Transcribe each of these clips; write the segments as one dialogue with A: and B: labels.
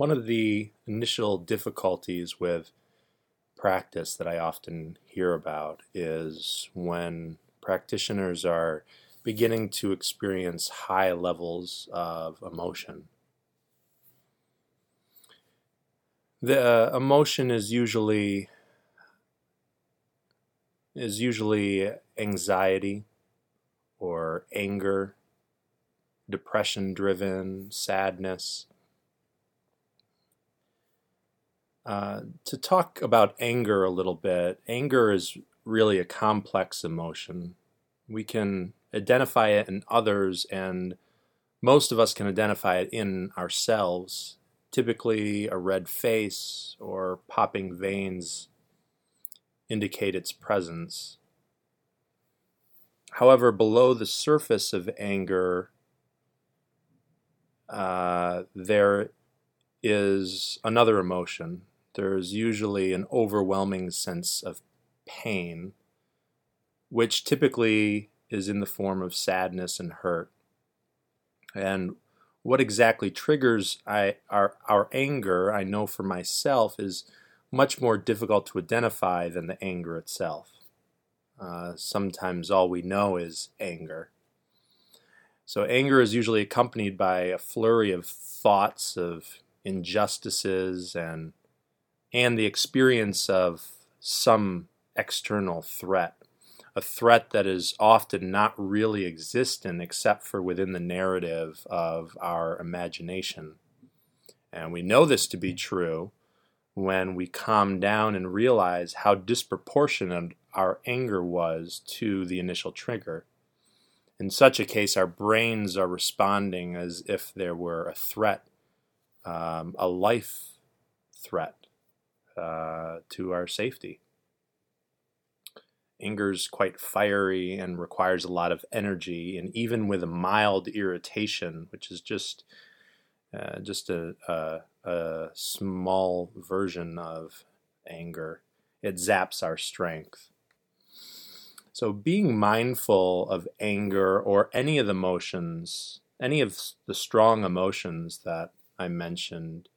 A: One of the initial difficulties with practice that I often hear about is when practitioners are beginning to experience high levels of emotion. The uh, emotion is usually is usually anxiety or anger, depression driven, sadness. Uh, to talk about anger a little bit, anger is really a complex emotion. We can identify it in others, and most of us can identify it in ourselves. Typically, a red face or popping veins indicate its presence. However, below the surface of anger, uh, there is another emotion. There's usually an overwhelming sense of pain, which typically is in the form of sadness and hurt. And what exactly triggers I, our, our anger, I know for myself, is much more difficult to identify than the anger itself. Uh, sometimes all we know is anger. So, anger is usually accompanied by a flurry of thoughts of injustices and, and the experience of some external threat. A threat that is often not really existent except for within the narrative of our imagination. And we know this to be true when we calm down and realize how disproportionate our anger was to the initial trigger. In such a case, our brains are responding as if there were a threat, um, a life threat uh, to our safety. Anger is quite fiery and requires a lot of energy, and even with a mild irritation, which is just uh, just a, a, a small version of anger, it zaps our strength. So, being mindful of anger or any of the emotions, any of the strong emotions that I mentioned,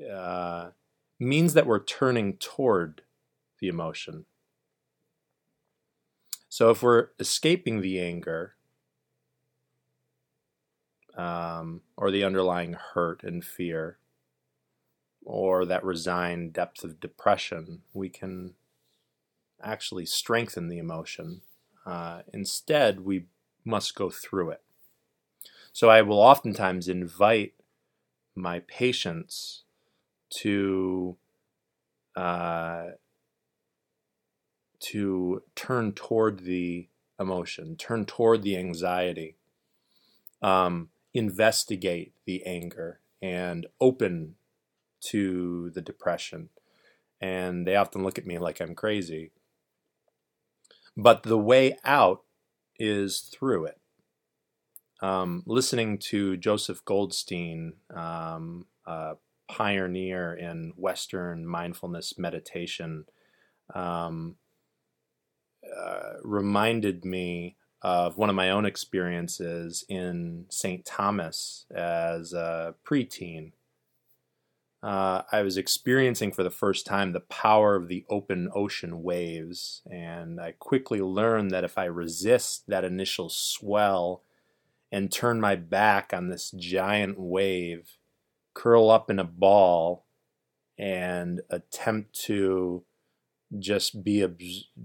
A: uh, means that we're turning toward the emotion. So, if we're escaping the anger, um, or the underlying hurt and fear, or that resigned depth of depression, we can actually strengthen the emotion. Uh, instead, we must go through it. So I will oftentimes invite my patients to uh, to turn toward the emotion, turn toward the anxiety, um, investigate the anger, and open to the depression. And they often look at me like I'm crazy. But the way out is through it. Um, listening to Joseph Goldstein, um, a pioneer in Western mindfulness meditation, um, uh, reminded me of one of my own experiences in St. Thomas as a preteen uh, I was experiencing for the first time the power of the open ocean waves. And I quickly learned that if I resist that initial swell and turn my back on this giant wave, curl up in a ball, and attempt to just be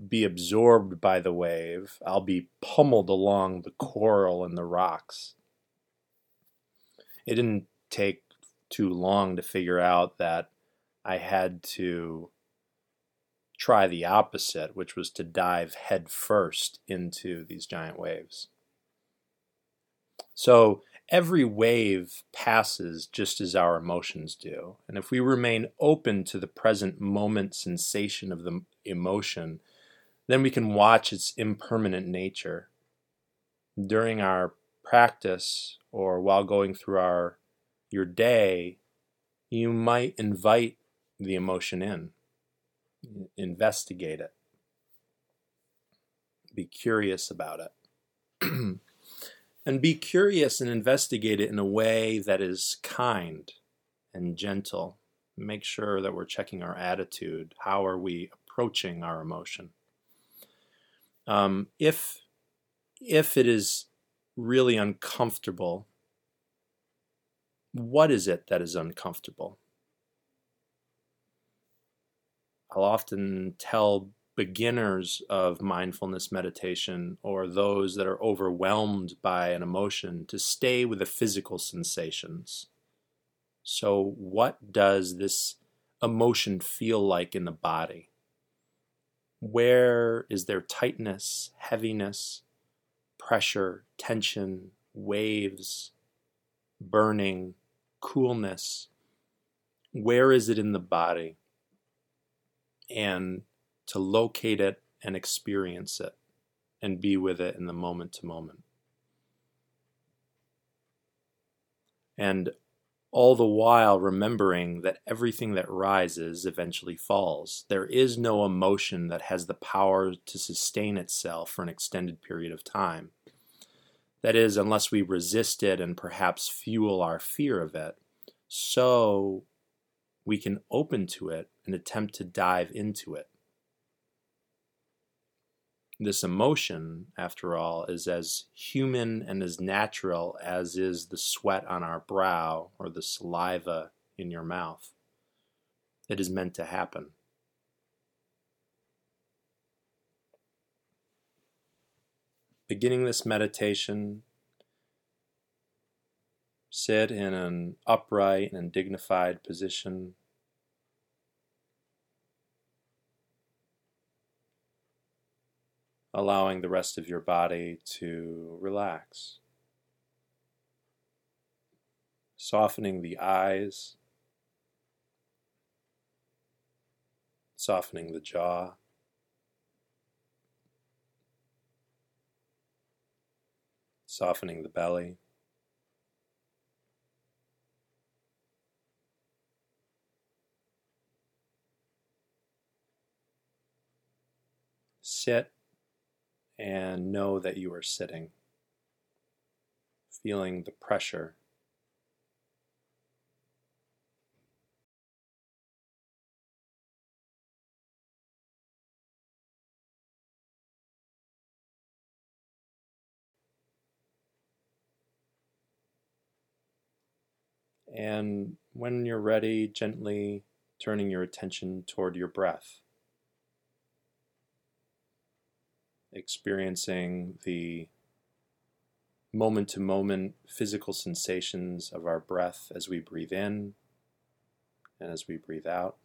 A: be absorbed by the wave, I'll be pummeled along the coral and the rocks. It didn't take too long to figure out that I had to try the opposite, which was to dive headfirst into these giant waves. So every wave passes just as our emotions do. And if we remain open to the present moment sensation of the emotion, then we can watch its impermanent nature. During our practice or while going through our your day, you might invite the emotion in, investigate it, be curious about it. And be curious and investigate it in a way that is kind and gentle. Make sure that we're checking our attitude. How are we approaching our emotion? Um, if if it is really uncomfortable, what is it that is uncomfortable? I'll often tell beginners of mindfulness meditation or those that are overwhelmed by an emotion to stay with the physical sensations. So, what does this emotion feel like in the body? Where is there tightness, heaviness, pressure, tension, waves, burning, coolness? Where is it in the body? And to locate it and experience it and be with it in the moment to moment. And all the while remembering that everything that rises eventually falls. There is no emotion that has the power to sustain itself for an extended period of time. That is, unless we resist it and perhaps fuel our fear of it, so we can open to it and attempt to dive into it this emotion, after all, is as human and as natural as is the sweat on our brow or the saliva in your mouth. It is meant to happen. Beginning this meditation, sit in an upright and dignified position allowing the rest of your body to relax. Softening the eyes, softening the jaw. Softening the belly. Sit and know that you are sitting, feeling the pressure. And when you're ready, gently turning your attention toward your breath. Experiencing the moment to moment physical sensations of our breath as we breathe in and as we breathe out.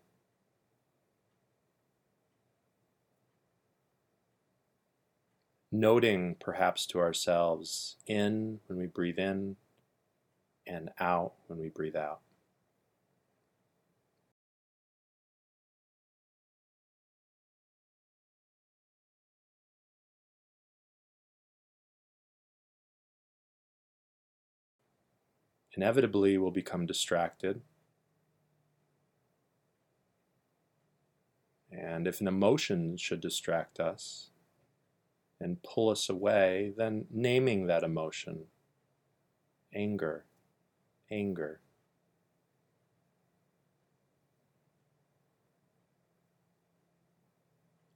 A: Noting perhaps to ourselves in when we breathe in and out when we breathe out. Inevitably we'll become distracted. And if an emotion should distract us and pull us away, then naming that emotion anger, anger.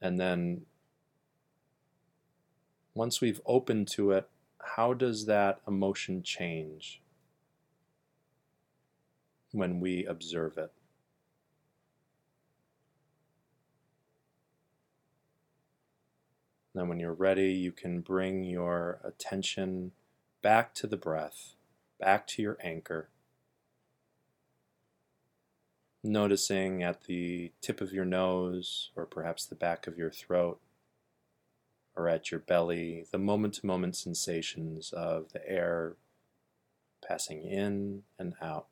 A: And then once we've opened to it, how does that emotion change? When we observe it. Then, when you're ready, you can bring your attention back to the breath, back to your anchor. Noticing at the tip of your nose, or perhaps the back of your throat, or at your belly, the moment to moment sensations of the air passing in and out.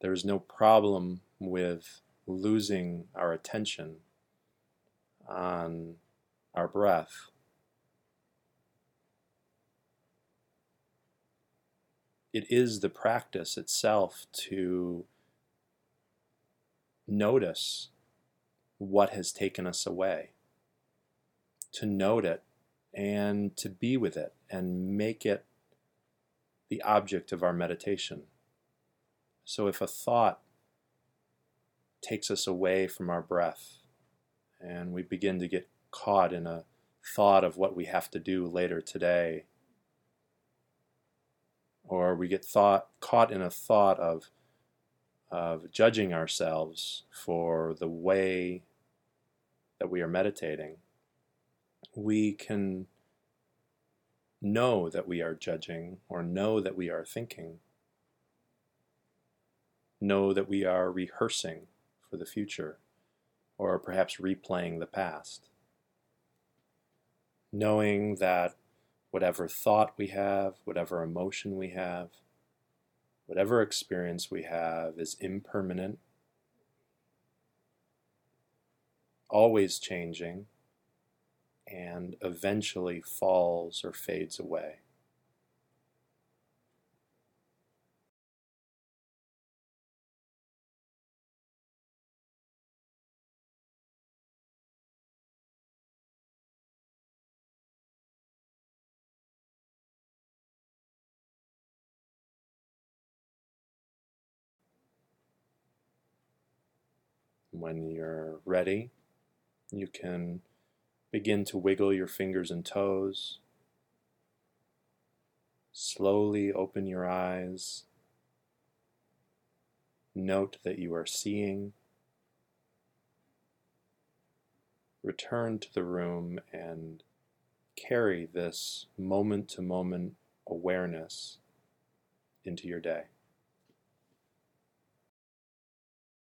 A: There is no problem with losing our attention on our breath. it is the practice itself to notice what has taken us away, to note it and to be with it and make it the object of our meditation. So if a thought takes us away from our breath and we begin to get caught in a thought of what we have to do later today, or we get thought caught in a thought of of judging ourselves for the way that we are meditating, we can know that we are judging or know that we are thinking, know that we are rehearsing for the future or perhaps replaying the past. Knowing that whatever thought we have, whatever emotion we have, whatever experience we have is impermanent, always changing, and eventually falls or fades away. When you're ready, you can begin to wiggle your fingers and toes. Slowly open your eyes. Note that you are seeing. Return to the room and carry this moment to moment awareness into your day.